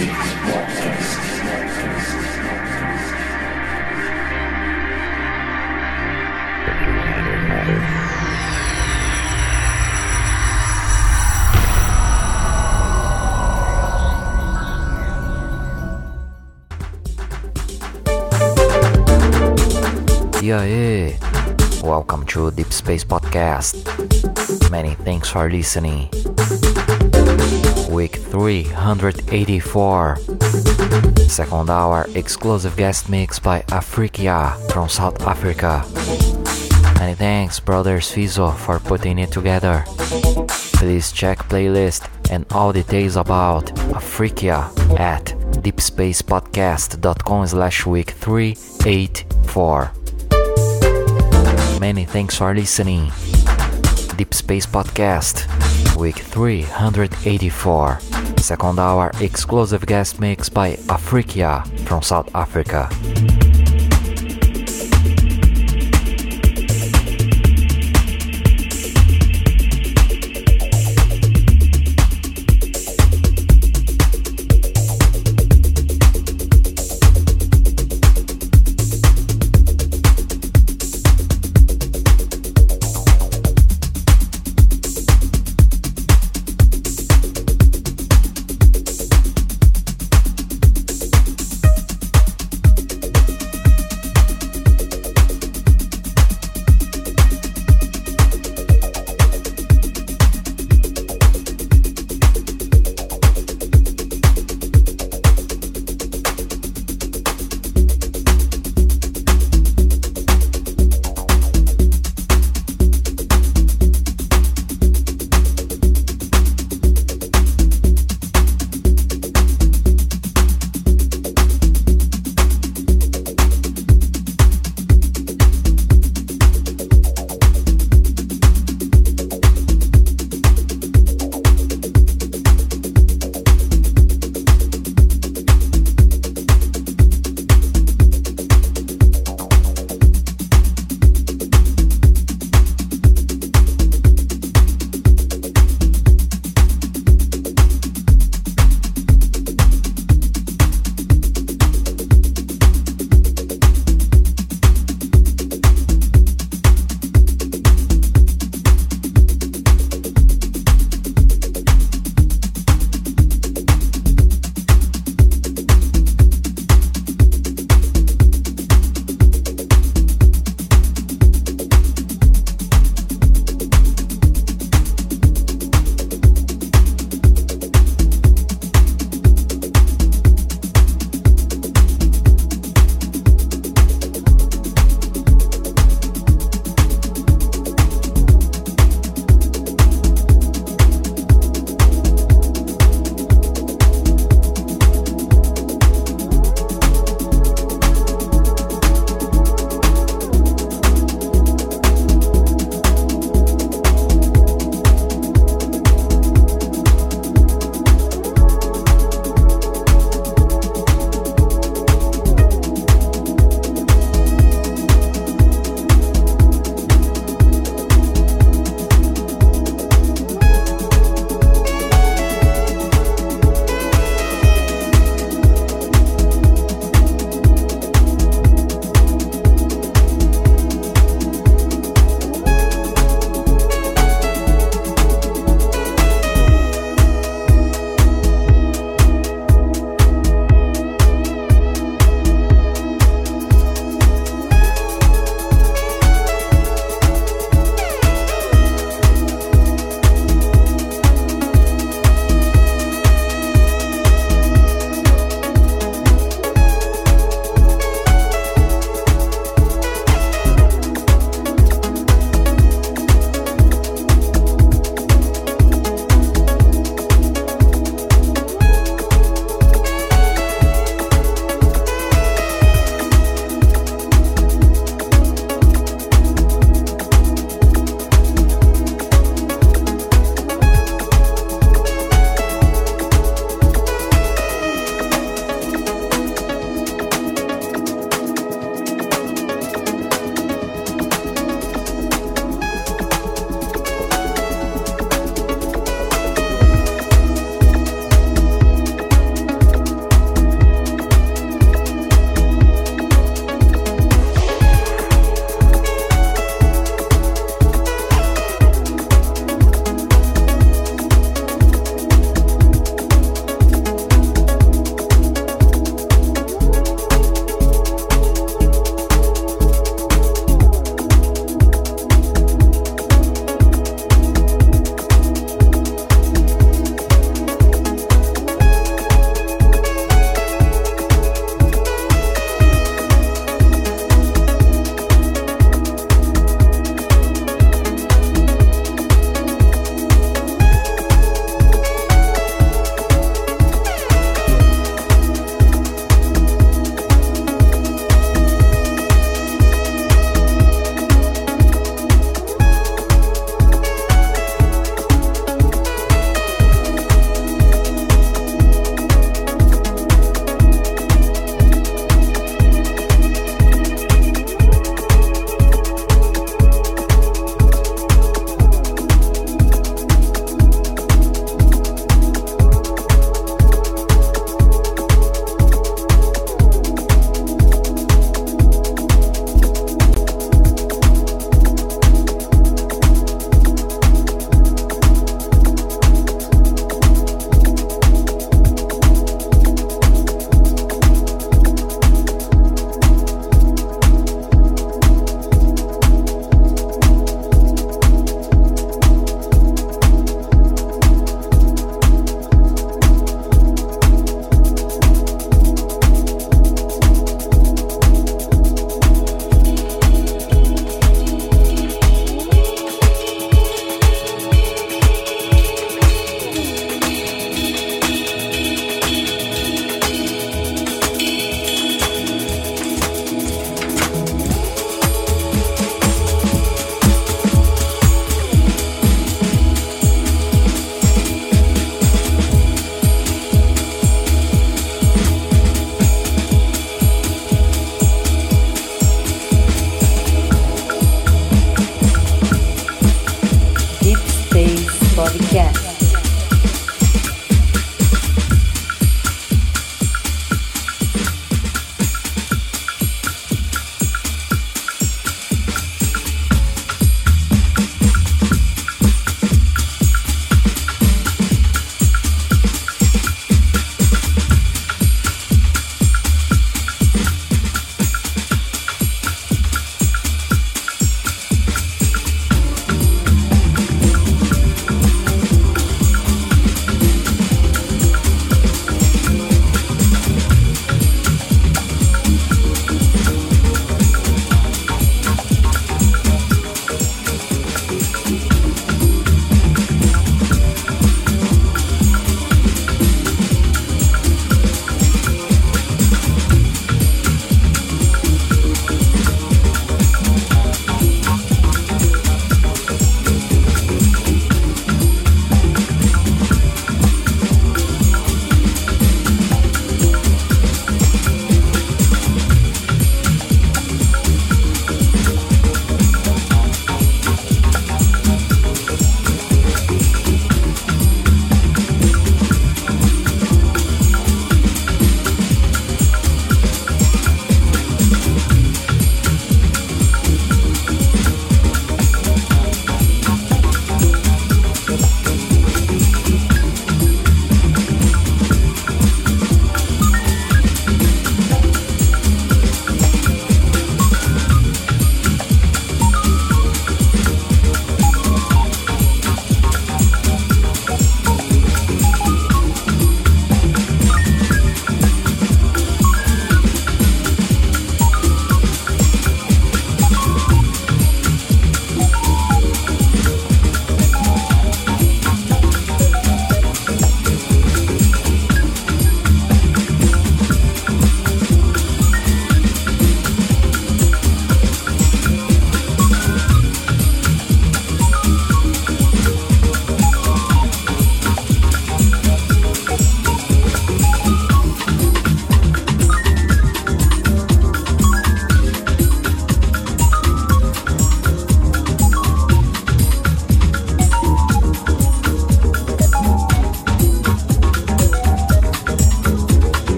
Aí? Welcome to Deep Space Podcast. Many thanks for listening. Week 384. Second hour exclusive guest mix by Afrikia from South Africa. Many thanks, brothers Fizo, for putting it together. Please check playlist and all details about Afrikia at deepspacepodcast.com slash week 384. Many thanks for listening. Deep Space Podcast, week 384. Second hour exclusive guest mix by Afrikia from South Africa.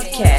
Podcast.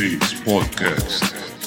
Podcast.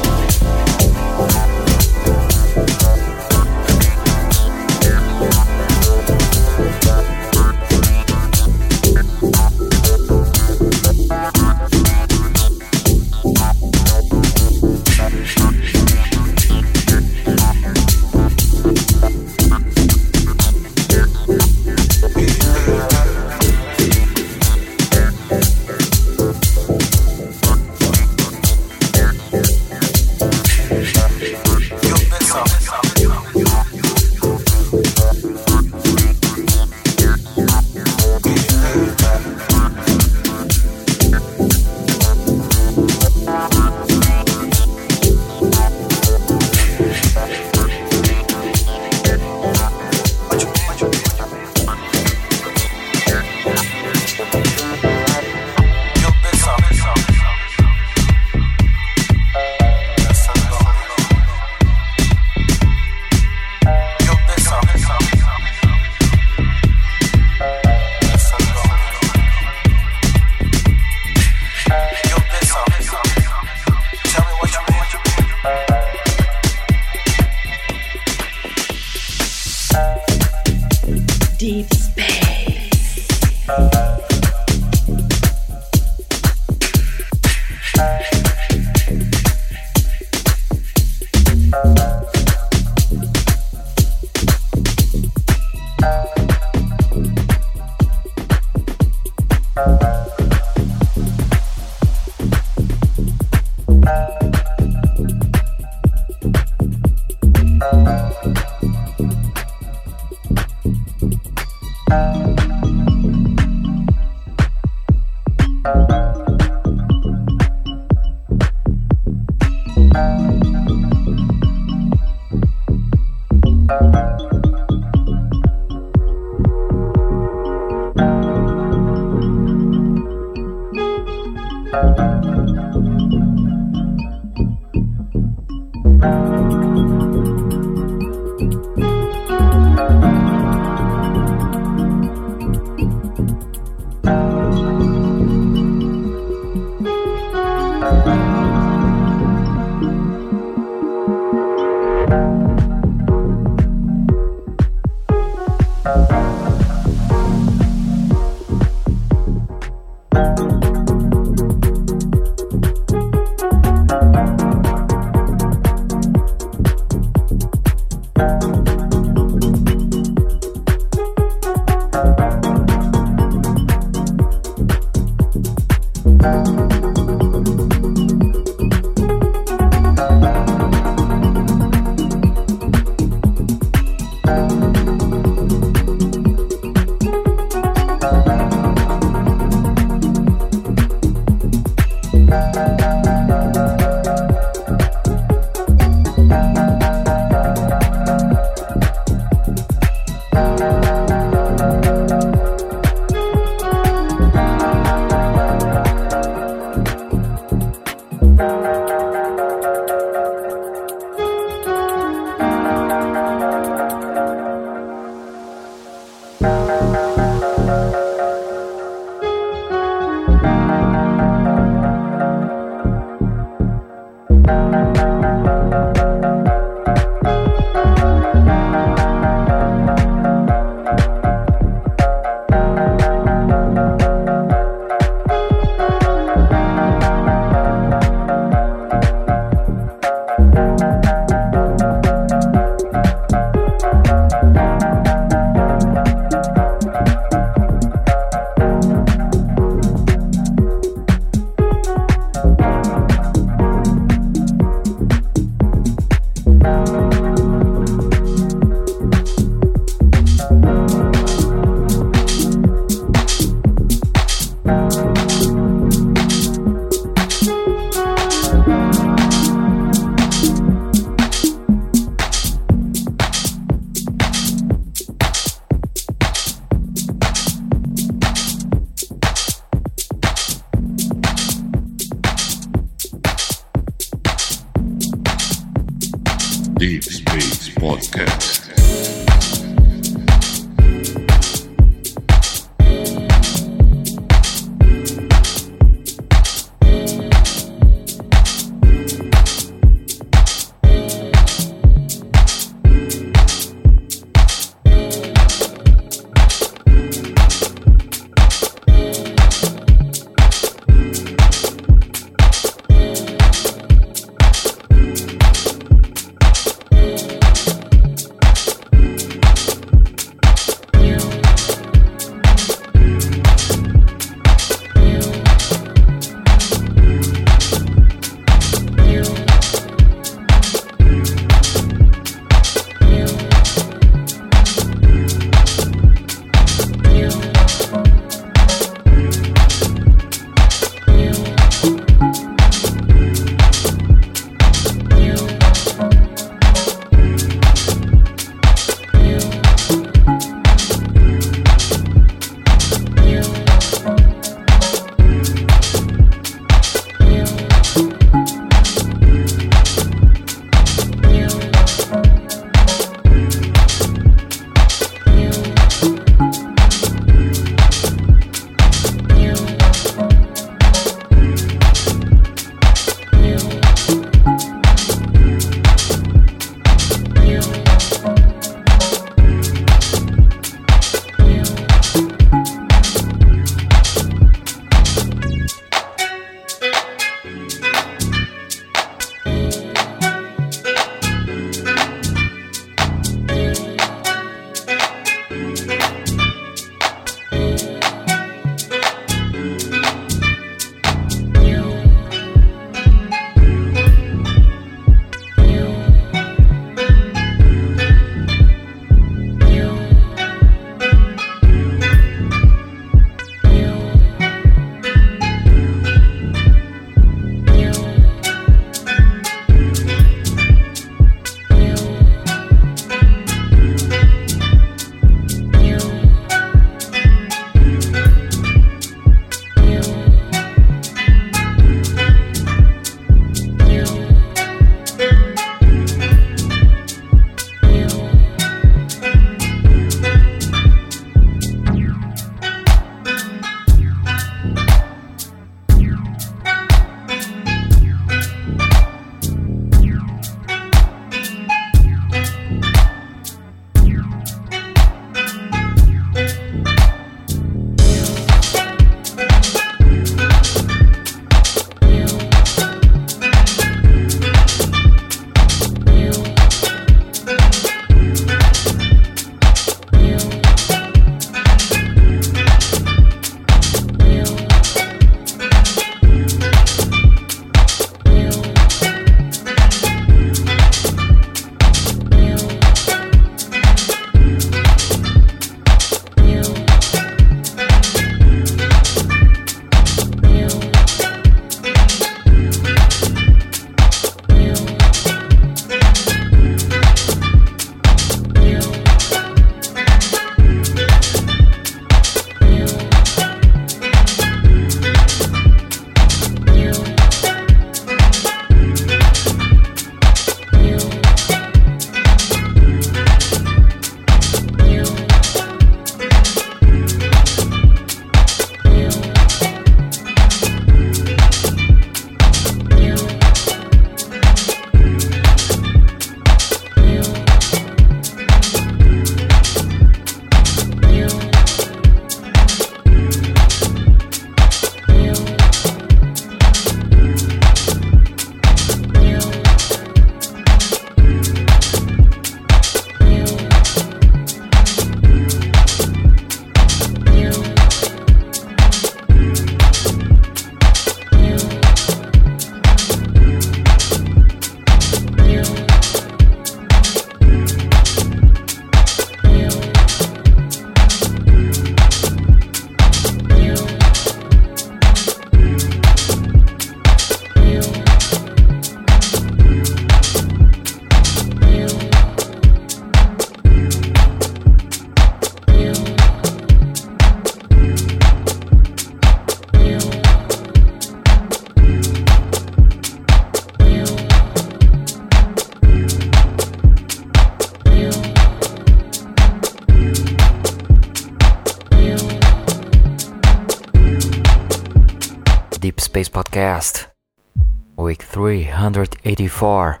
384.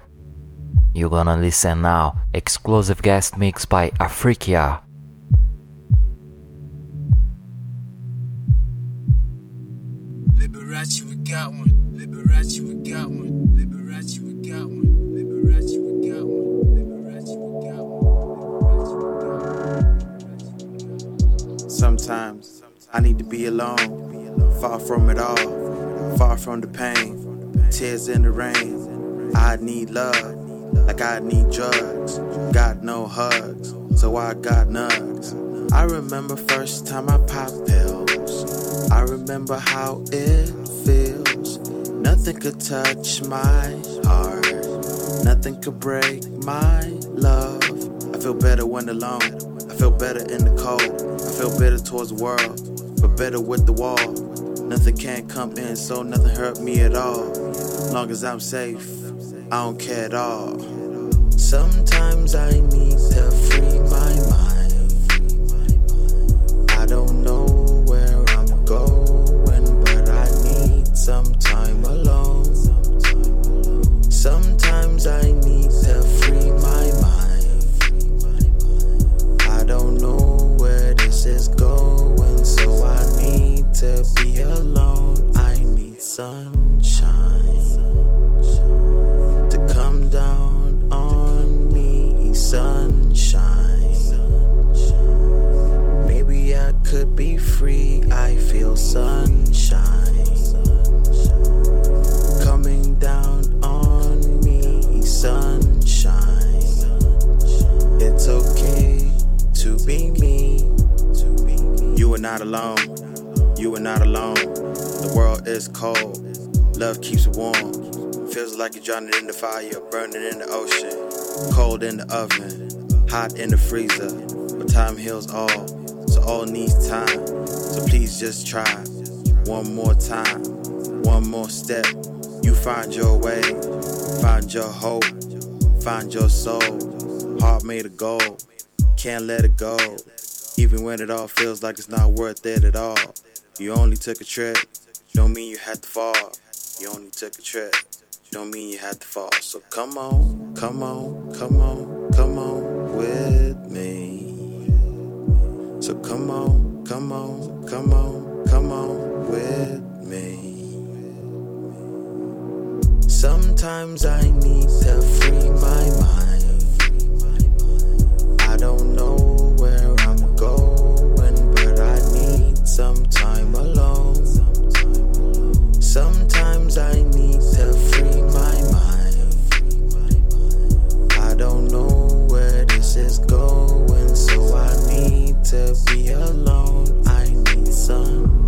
You're gonna listen now, exclusive guest mix by Afrikia. Liberace, we got one. Liberace, we got one. Liberace, we got one. Liberace, we got one. Liberace, we got one. Sometimes I need to be alone, far from it all, far from the pain, tears in the rain. I need love, like I need drugs. Got no hugs, so I got nugs. I remember first time I popped pills. I remember how it feels. Nothing could touch my heart. Nothing could break my love. I feel better when alone. I feel better in the cold. I feel better towards the world, but better with the wall. Nothing can't come in, so nothing hurt me at all. Long as I'm safe, I don't care at all. Sometimes I need to free my mind. I don't know where I'm going, but I need some time alone. Sometimes I need to free my mind. I don't know where this is going, so I need to be alone. I need sunshine not alone. The world is cold. Love keeps warm. Feels like you're drowning in the fire, burning in the ocean, cold in the oven, hot in the freezer. But time heals all, so all needs time. So please just try one more time, one more step. You find your way, find your hope, find your soul. Heart made of gold, can't let it go. Even when it all feels like it's not worth it at all. You only took a trip, don't mean you had to fall. You only took a trip, don't mean you had to fall. So come on, come on, come on, come on with me. So come on, come on, come on, come on with me. Sometimes I need to free my mind. I need to free my mind. I don't know where this is going, so I need to be alone. I need sunshine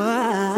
Ah.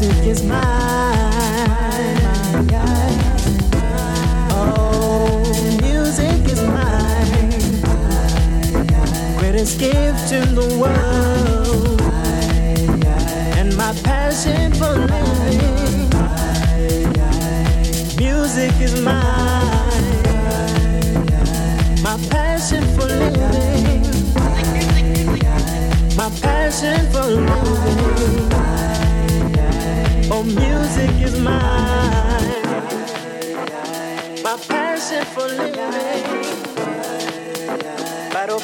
music is mine. Oh, music is mine. Greatest gift in the world. And my passion for living. Music is mine. My passion for living. My passion for living. Oh, music is mine. My passion for living. But oh,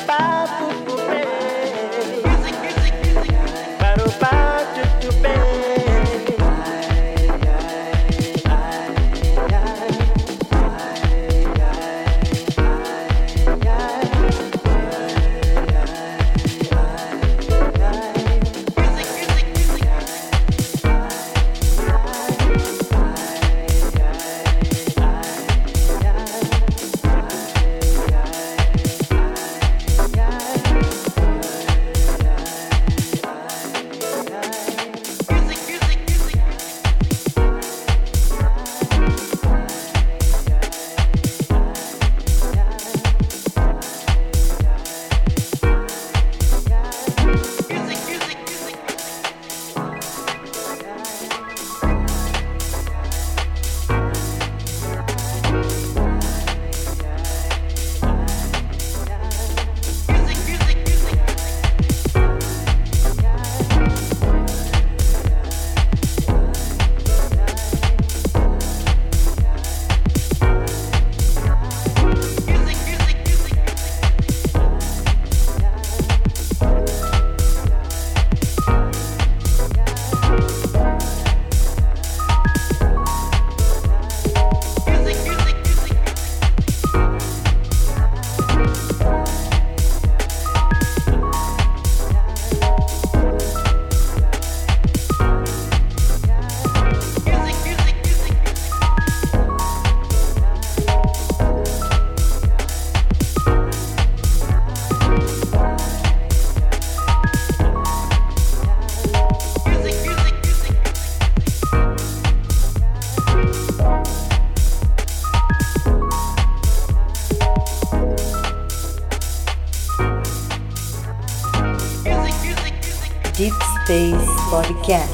podcast.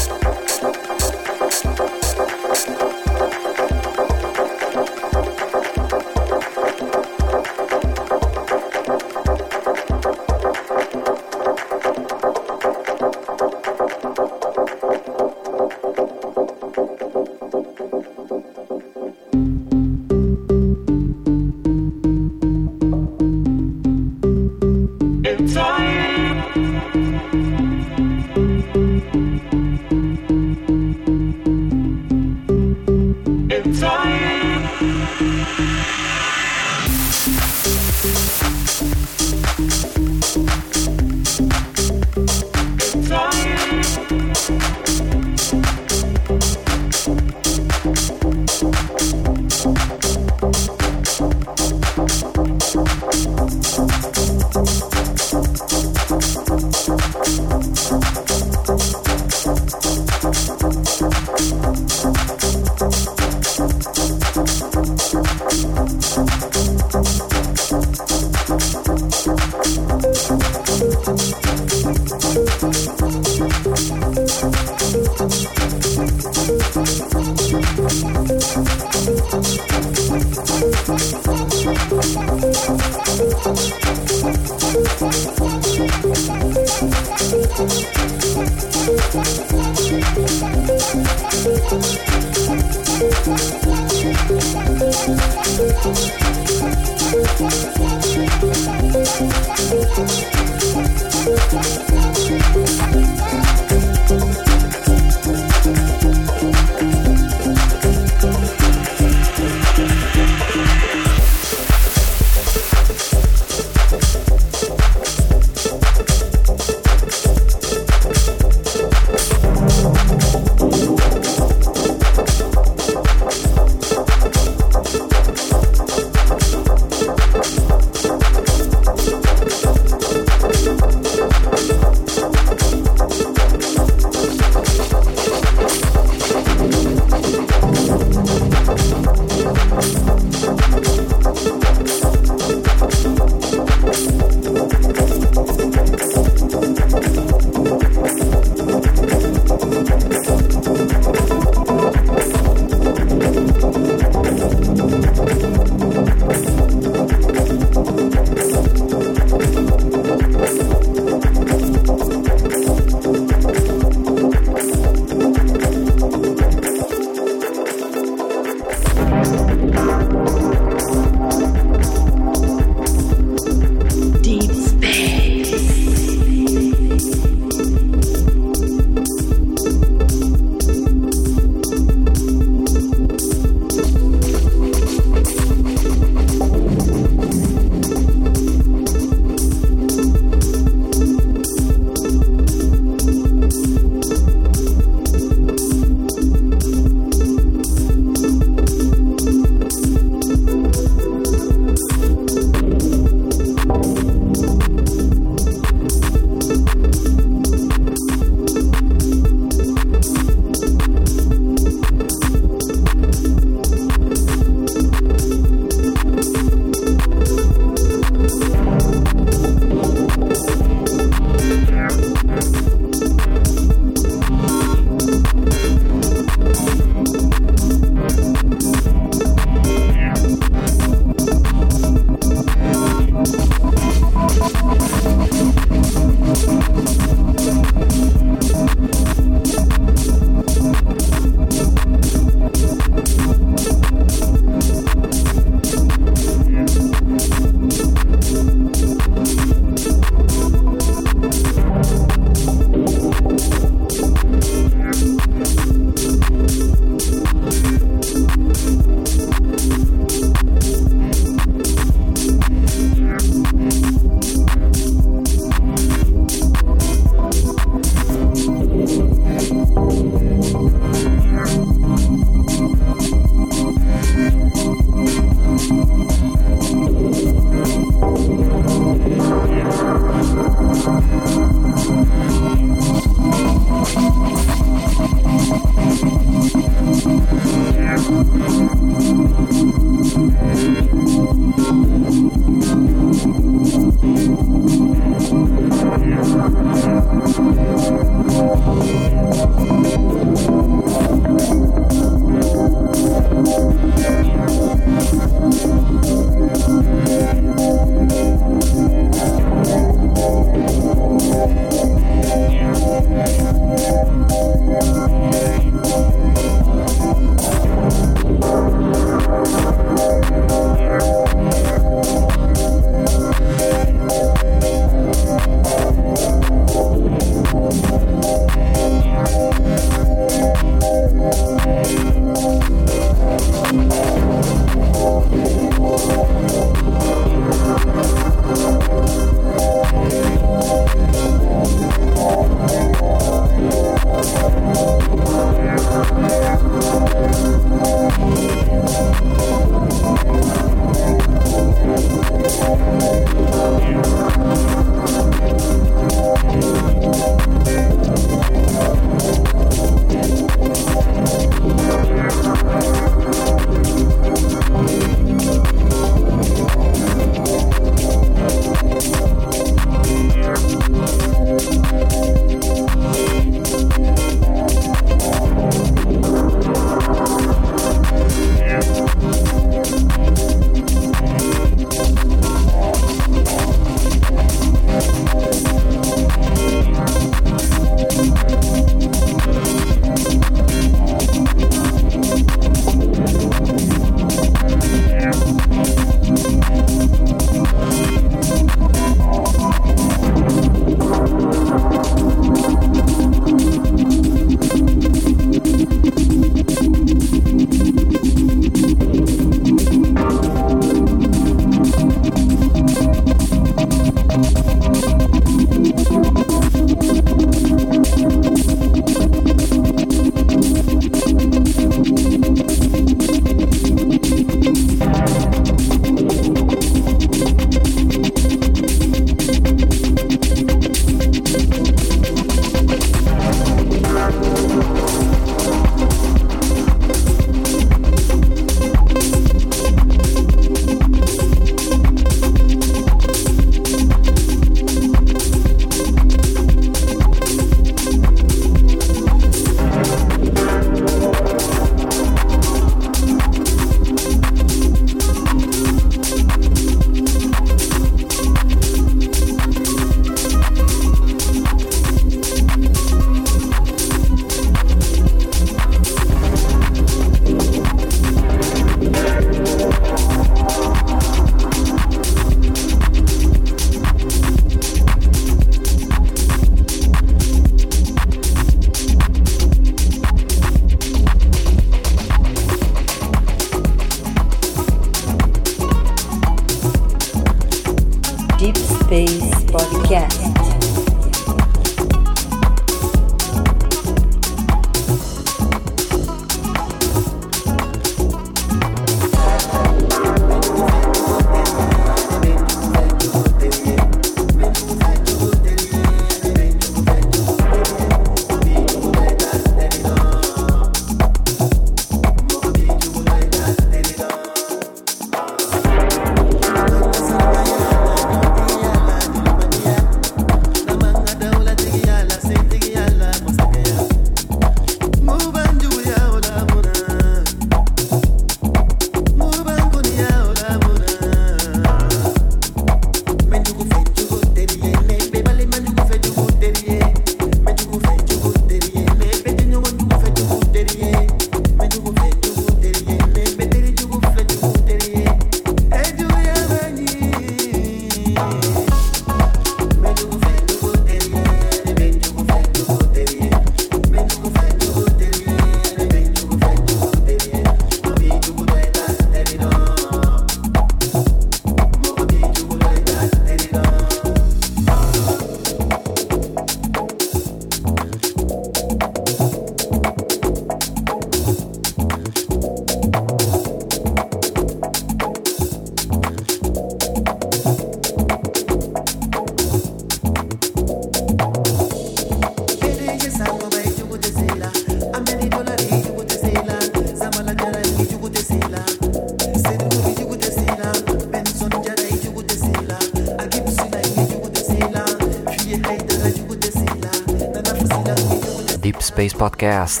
Space Podcast.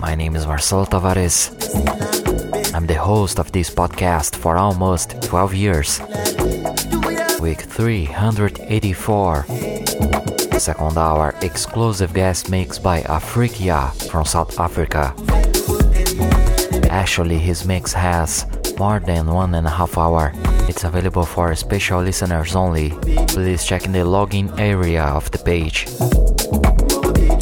My name is Marcelo Tavares. I'm the host of this podcast for almost 12 years. Week 384. Second hour exclusive guest mix by Afrikia from South Africa. Actually, his mix has more than one and a half hour. It's available for special listeners only. Please check in the login area of the page.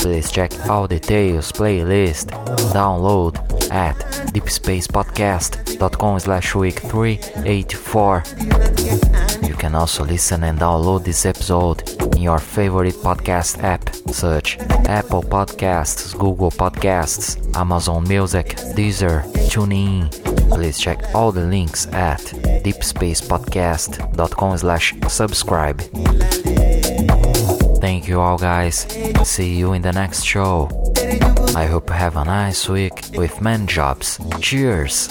Please check all details, playlist, download at deepspacepodcast.com slash week 384. You can also listen and download this episode in your favorite podcast app Search Apple Podcasts, Google Podcasts, Amazon Music, Deezer, TuneIn. Please check all the links at deepspacepodcast.com slash subscribe. Thank you all guys. See you in the next show. I hope you have a nice week with man jobs. Cheers!